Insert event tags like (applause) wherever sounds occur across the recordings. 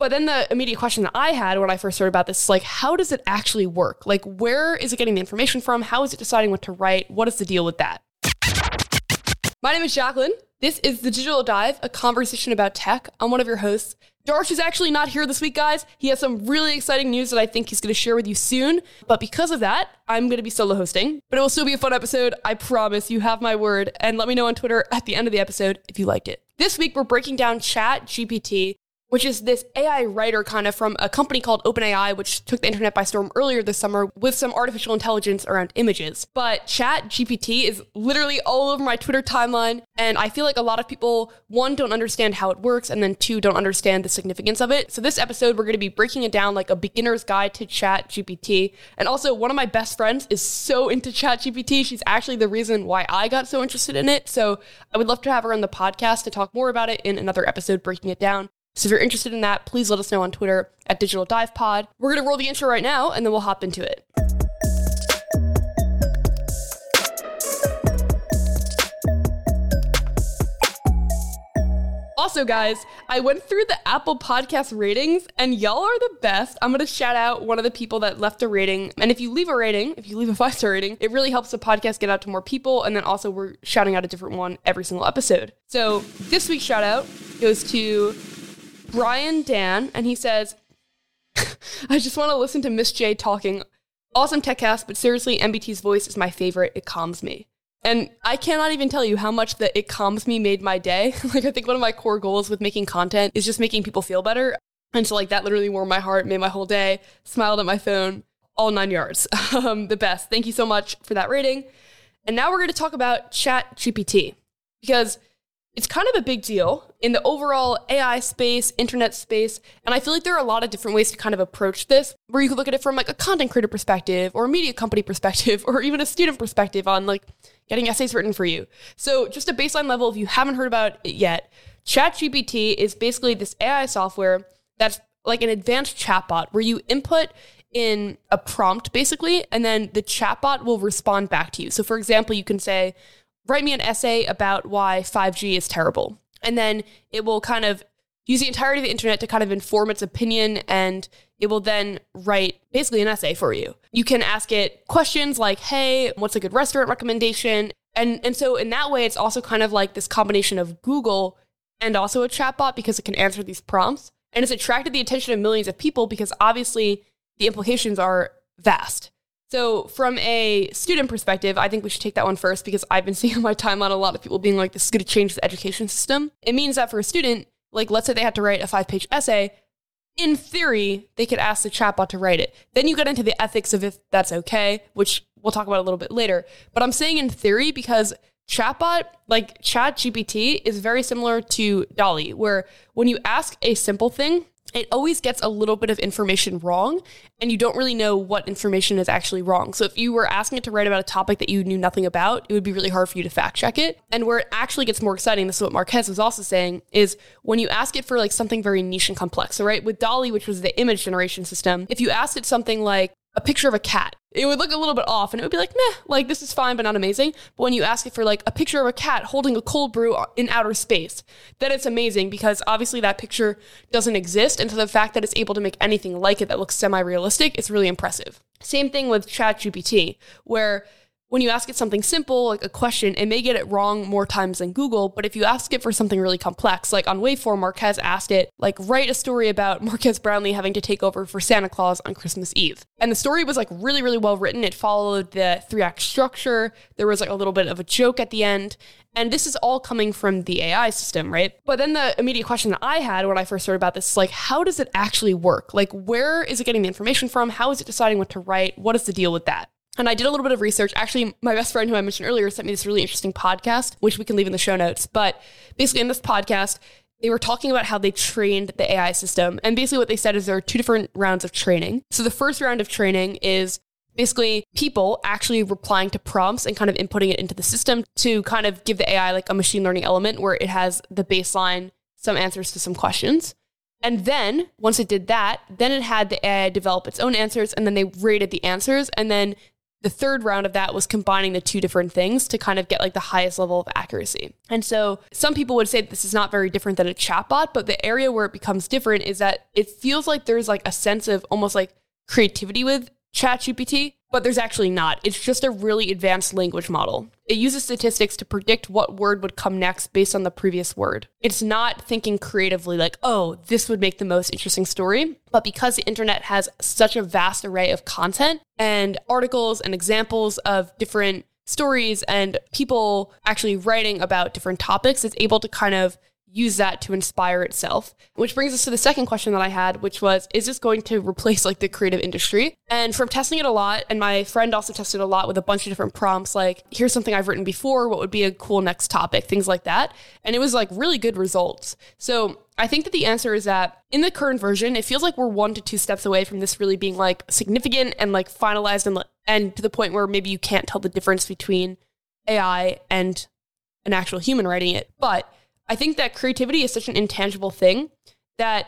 But then the immediate question that I had when I first heard about this is like, how does it actually work? Like, where is it getting the information from? How is it deciding what to write? What is the deal with that? My name is Jacklyn. This is the Digital Dive, a conversation about tech. I'm one of your hosts. Darsh is actually not here this week, guys. He has some really exciting news that I think he's going to share with you soon. But because of that, I'm going to be solo hosting. But it will still be a fun episode. I promise. You have my word. And let me know on Twitter at the end of the episode if you liked it. This week, we're breaking down Chat GPT, which is this AI writer kind of from a company called OpenAI, which took the internet by storm earlier this summer with some artificial intelligence around images. But Chat GPT is literally all over my Twitter timeline. And I feel like a lot of people, one, don't understand how it works, and then two, don't understand the significance of it. So this episode, we're going to be breaking it down like a beginner's guide to Chat GPT. And also, one of my best friends is so into Chat GPT. She's actually the reason why I got so interested in it. So I would love to have her on the podcast to talk more about it in another episode, breaking it down. So if you're interested in that, please let us know on Twitter at Digital Dive Pod. We're gonna roll the intro right now, and then we'll hop into it. Also, guys, I went through the Apple Podcast ratings and y'all are the best. I'm going to shout out one of the people that left a rating. And if you leave a rating, if you leave a (laughs) five star rating, it really helps the podcast get out to more people. And then also, we're shouting out a different one every single episode. So this week's shout out goes to Brian Dan, and he says, I just want to listen to Miss J talking. Awesome tech cast, but seriously, MBT's voice is my favorite. It calms me. And I cannot even tell you how much that it calms me made my day. (laughs) like, I think one of my core goals with making content is just making people feel better. And so, like, that literally warmed my heart, made my whole day, smiled at my phone, all nine yards. (laughs) Um, the best. Thank you so much for that rating. And now we're going to talk about Chat GPT because it's kind of a big deal in the overall AI space, internet space. And I feel like there are a lot of different ways to kind of approach this, where you could look at it from like a content creator perspective or a media company perspective (laughs) or even a student perspective on like getting essays written for you. So just a baseline level, if you haven't heard about it yet, ChatGPT is basically this AI software that's like an advanced chatbot where you input in a prompt basically, and then the chatbot will respond back to you. So for example, you can say, write me an essay about why 5G is terrible. And then it will kind of use the entirety of the internet to kind of inform its opinion and it will then write basically an essay for you. You can ask it questions like, hey, what's a good restaurant recommendation? And and so in that way it's also kind of like this combination of Google and also a chatbot because it can answer these prompts. And it's attracted the attention of millions of people because obviously the implications are vast. So, from a student perspective, I think we should take that one first because I've been (laughs) seeing on my timeline a lot of people being like, this is going to change the education system. It means that for a student, like, let's say they had to write a five page essay, in theory, they could ask the chatbot to write it. Then you get into the ethics of if that's okay, which we'll talk about a little bit later. But I'm saying in theory because chatbot, like ChatGPT, is very similar to DALL-E, where when you ask a simple thing, it always gets a little bit of information wrong and you don't really know what information is actually wrong. So if you were asking it to write about a topic that you knew nothing about, it would be really hard for you to fact check it. And where it actually gets more exciting, this is what Marques was also saying, is when you ask it for like something very niche and complex. So right, with DALL-E, which was the image generation system, if you asked it something like a picture of a cat, it would look a little bit off and it would be like, meh, like this is fine, but not amazing. But when you ask it for like a picture of a cat holding a cold brew in outer space, then it's amazing because obviously that picture doesn't exist. And so the fact that it's able to make anything like it that looks semi realistic, it's really impressive. Same thing with ChatGPT, where when you ask it something simple, like a question, it may get it wrong more times than Google. But if you ask it for something really complex, like on Waveform, Marques asked it, like, write a story about (laughs) Marques Brownlee having to take over for Santa Claus on Christmas Eve. And the story was like really, really well written. It followed the three act structure. There was like a little bit of a joke at the end. And this is all coming from the AI system, right? But then the immediate question that I had when I first heard about this is like, how does it actually work? Like, where is it getting the information from? How is it deciding what to write? What is the deal with that? And I did a little bit of research. Actually, my best friend who I mentioned earlier sent me this really interesting podcast, which we can leave in the show notes. But basically, in this podcast, they were talking about how they trained the AI system. And basically, what they said is there are two different rounds of training. So the first round of training is basically people actually replying to prompts and kind of inputting it into the system to kind of give the AI like a machine learning element where it has the baseline, some answers to some questions. And then once it did that, then it had the AI develop its own answers and then they rated the answers and then the third round of that was combining the two different things to kind of get like the highest level of accuracy. And so some people would say this is not very different than a chatbot, but the area where it becomes different is that it feels like there's like a sense of almost like creativity with ChatGPT, but there's actually not. It's just a really advanced language model. It uses statistics to predict what word would come next based on the previous word. It's not thinking creatively like, oh, this would make the most interesting story. But because the internet has such a vast array of content and articles and examples of different stories and people actually writing about different topics, it's able to kind of use that to inspire itself. Which brings us to the second question that I had, which was, is this going to replace like the creative industry? And from testing it a lot, and my friend also tested a lot with a bunch of different prompts, like, here's something I've written before, what would be a cool next topic, things like that. And it was like really good results. So I think that the answer is that in the current version, it feels like we're one to two steps away from this really being like significant and like finalized and, and to the point where maybe you can't tell the difference between AI and an actual human writing it. But I think that creativity is such an intangible thing that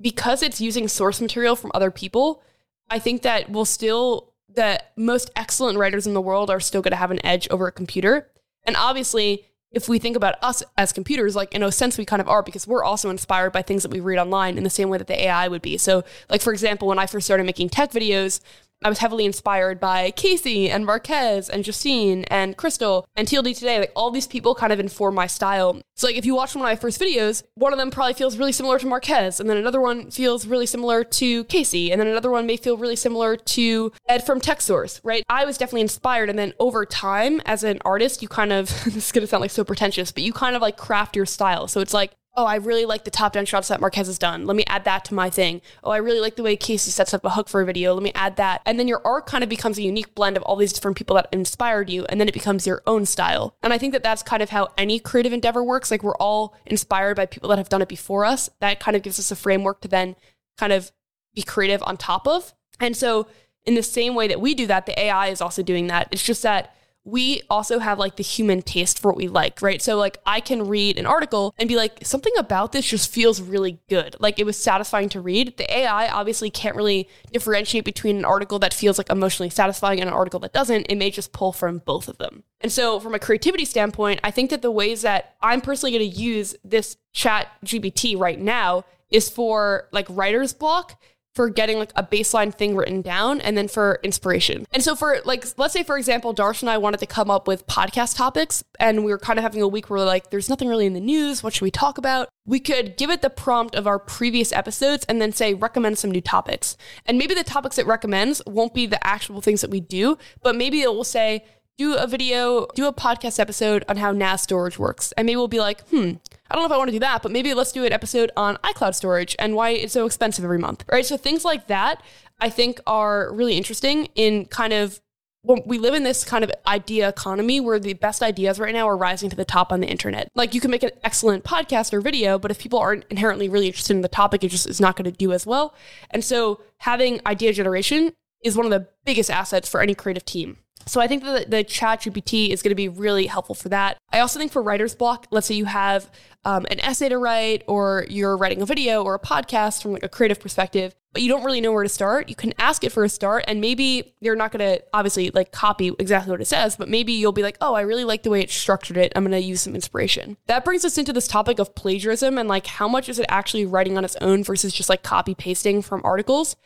because it's using source material from other people, I think that we'll still, the most excellent writers in the world are still going to have an edge over a computer. And obviously, if we think about us as computers, like in a sense, we kind of are because we're also inspired by things that we read online in the same way that the AI would be. So, like, for example, when I first started making tech videos, I was heavily inspired by Casey and Marques and Justine and Crystal and TLD Today. Like all these people kind of inform my style. So like if you watch one of my first videos, one of them probably feels really similar to Marquez, and then another one feels really similar to Casey, and then another one may feel really similar to Ed from Tech Source, right? I was definitely inspired, and then over time, as an artist, you kind of (laughs) this is gonna sound like so pretentious, but you kind of like craft your style. So it's like oh, I really like the top down shots that Marques has done. Let me add that to my thing. Oh, I really like the way Casey sets up a hook for a video. Let me add that. And then your art kind of becomes a unique blend of all these different people that inspired you. And then it becomes your own style. And I think that that's kind of how any creative endeavor works. Like we're all inspired by people that have done it before us. That kind of gives us a framework to then kind of be creative on top of. And so, in the same way that we do that, the AI is also doing that. It's just that we also have like the human taste for what we like, right? So like I can read an article and be like something about this just feels really good. Like it was satisfying to read. The AI obviously can't really differentiate between an article that feels like emotionally satisfying and an article that doesn't. It may just pull from both of them. And so from a creativity standpoint, I think that the ways that I'm personally going to use this chat GPT right now is for like writer's block for getting like a baseline thing written down and then for inspiration. And so for like let's say for example Darsh and I wanted to come up with podcast topics and we were kind of having a week where like there's nothing really in the news, what should we talk about? We could give it the prompt of our previous episodes and then say recommend some new topics. And maybe the topics it recommends won't be the actual things that we do, but maybe it will say do a video, do a podcast episode on how NAS storage works. And maybe we'll be like, hmm, I don't know if I want to do that, but maybe let's do an episode on iCloud storage and why it's so expensive every month. Right. So things like that I think are really interesting in kind of when we live in this kind of idea economy where the best ideas right now are rising to the top on the internet. Like you can make an excellent podcast or video, but if people aren't inherently really interested in the topic, it just is not going to do as well. And so having idea generation is one of the biggest assets for any creative team. So I think that the chat GPT is going to be really helpful for that. I also think for writer's block, let's say you have um, an essay to write or you're writing a video or a podcast from like a creative perspective, but you don't really know where to start, you can ask it for a start and maybe you're not going to obviously like copy exactly what it says, but maybe you'll be like, "Oh, I really like the way it structured it. I'm going to use some inspiration." That brings us into this topic of plagiarism and like how much is it actually writing on its own versus just like copy pasting from articles?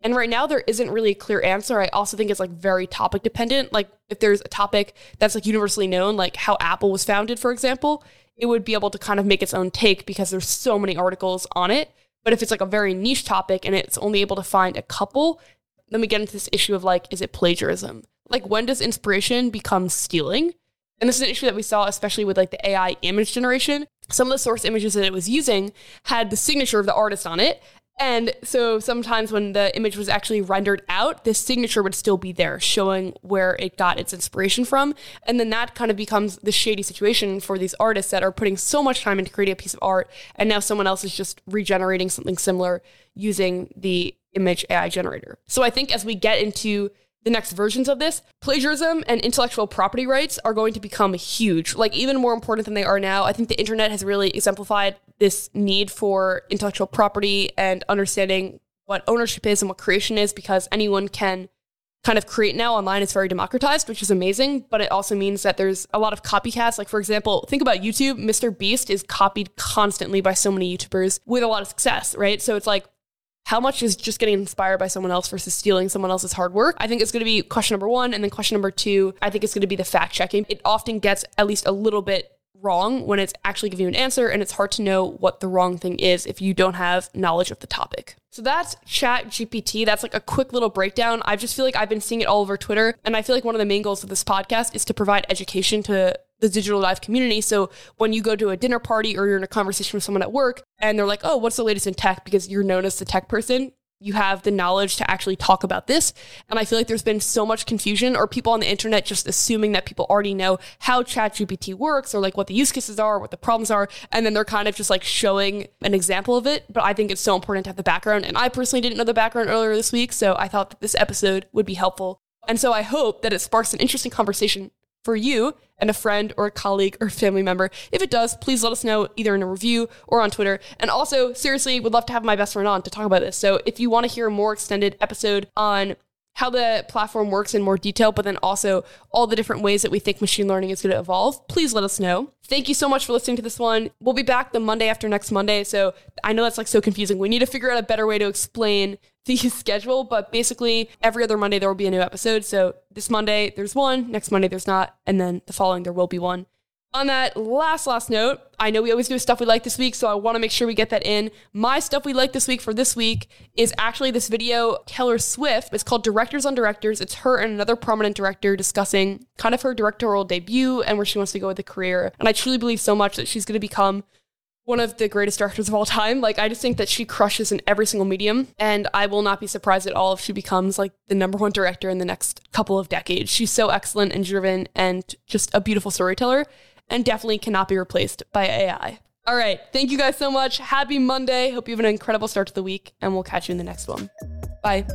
And right now there isn't really a clear answer. I also think it's like very topic dependent. Like if there's a topic that's like universally known, like how Apple was founded, for example, it would be able to kind of make its own take because there's so many articles on it. But if it's like a very niche topic and it's only able to find a couple, then we get into this issue of like, is it plagiarism? Like, when does inspiration become stealing? And this is an issue that we saw, especially with like the AI image generation. Some of the source images that it was using had the signature of the artist on it. And so sometimes when the image was actually rendered out, the signature would still be there, showing where it got its inspiration from. And then that kind of becomes the shady situation for these artists that are putting so much time into creating a piece of art. And now someone else is just regenerating something similar using the image AI generator. So I think as we get into the next versions of this, plagiarism and intellectual property rights are going to become huge, like even more important than they are now. I think the internet has really exemplified this need for intellectual property and understanding what ownership is and what creation is because anyone can kind of create now online It's very democratized, which is amazing, but it also means that there's a lot of copycats. Like, for example, think about YouTube. Mr. Beast is copied constantly by so many YouTubers with a lot of success, right? So it's like, how much is just getting inspired by someone else versus stealing someone else's hard work? I think it's going to be question number one. And then question number two, I think it's going to be the fact checking. It often gets at least a little bit wrong when it's actually giving you an answer and it's hard to know what the wrong thing is if you don't have knowledge of the topic. So that's chat GPT. That's like a quick little breakdown. I just feel like I've been seeing it all over Twitter. And I feel like one of the main goals of this podcast is to provide education to the Digital Dive community. So when you go to a dinner party or you're in a conversation with someone at work and they're like, oh, what's the latest in tech? Because you're known as the tech person, you have the knowledge to actually talk about this. And I feel like there's been so much confusion or people on the internet just assuming that people already know how ChatGPT works or like what the use cases are, what the problems are. And then they're kind of just like showing an example of it. But I think it's so important to have the background. And I personally didn't know the background earlier this week. So I thought that this episode would be helpful. And so I hope that it sparks an interesting conversation for you and a friend or a colleague or family member. If it does, please let us know either in a review or on Twitter. And also, seriously, would love to have my best friend on to talk about this. So if you want to hear a more extended episode on how the platform works in more detail, but then also all the different ways that we think machine learning is going to evolve, please let us know. Thank you so much for listening to this one. We'll be back the Monday after next Monday. So I know that's like so confusing. We need to figure out a better way to explain the (laughs) schedule, but basically every other Monday there will be a new episode. So this Monday there's one, next Monday there's not, and then the following there will be one. On that last, last note, I know we always do stuff we like this week, so I want to make sure we get that in. My stuff we like this week for this week is actually this video, Taylor Swift. It's called Directors on Directors. It's her and another prominent director discussing kind of her directorial debut and where she wants to go with the career. And I truly believe so much that she's going to become one of the greatest directors of all time. Like, I just think that she crushes in every single medium. And I will not be surprised at all if she becomes like the number one director in the next couple of decades. She's so excellent and driven and just a beautiful storyteller and definitely cannot be replaced by AI. All right. Thank you guys so much. Happy Monday. Hope you have an incredible start to the week, and we'll catch you in the next one. Bye.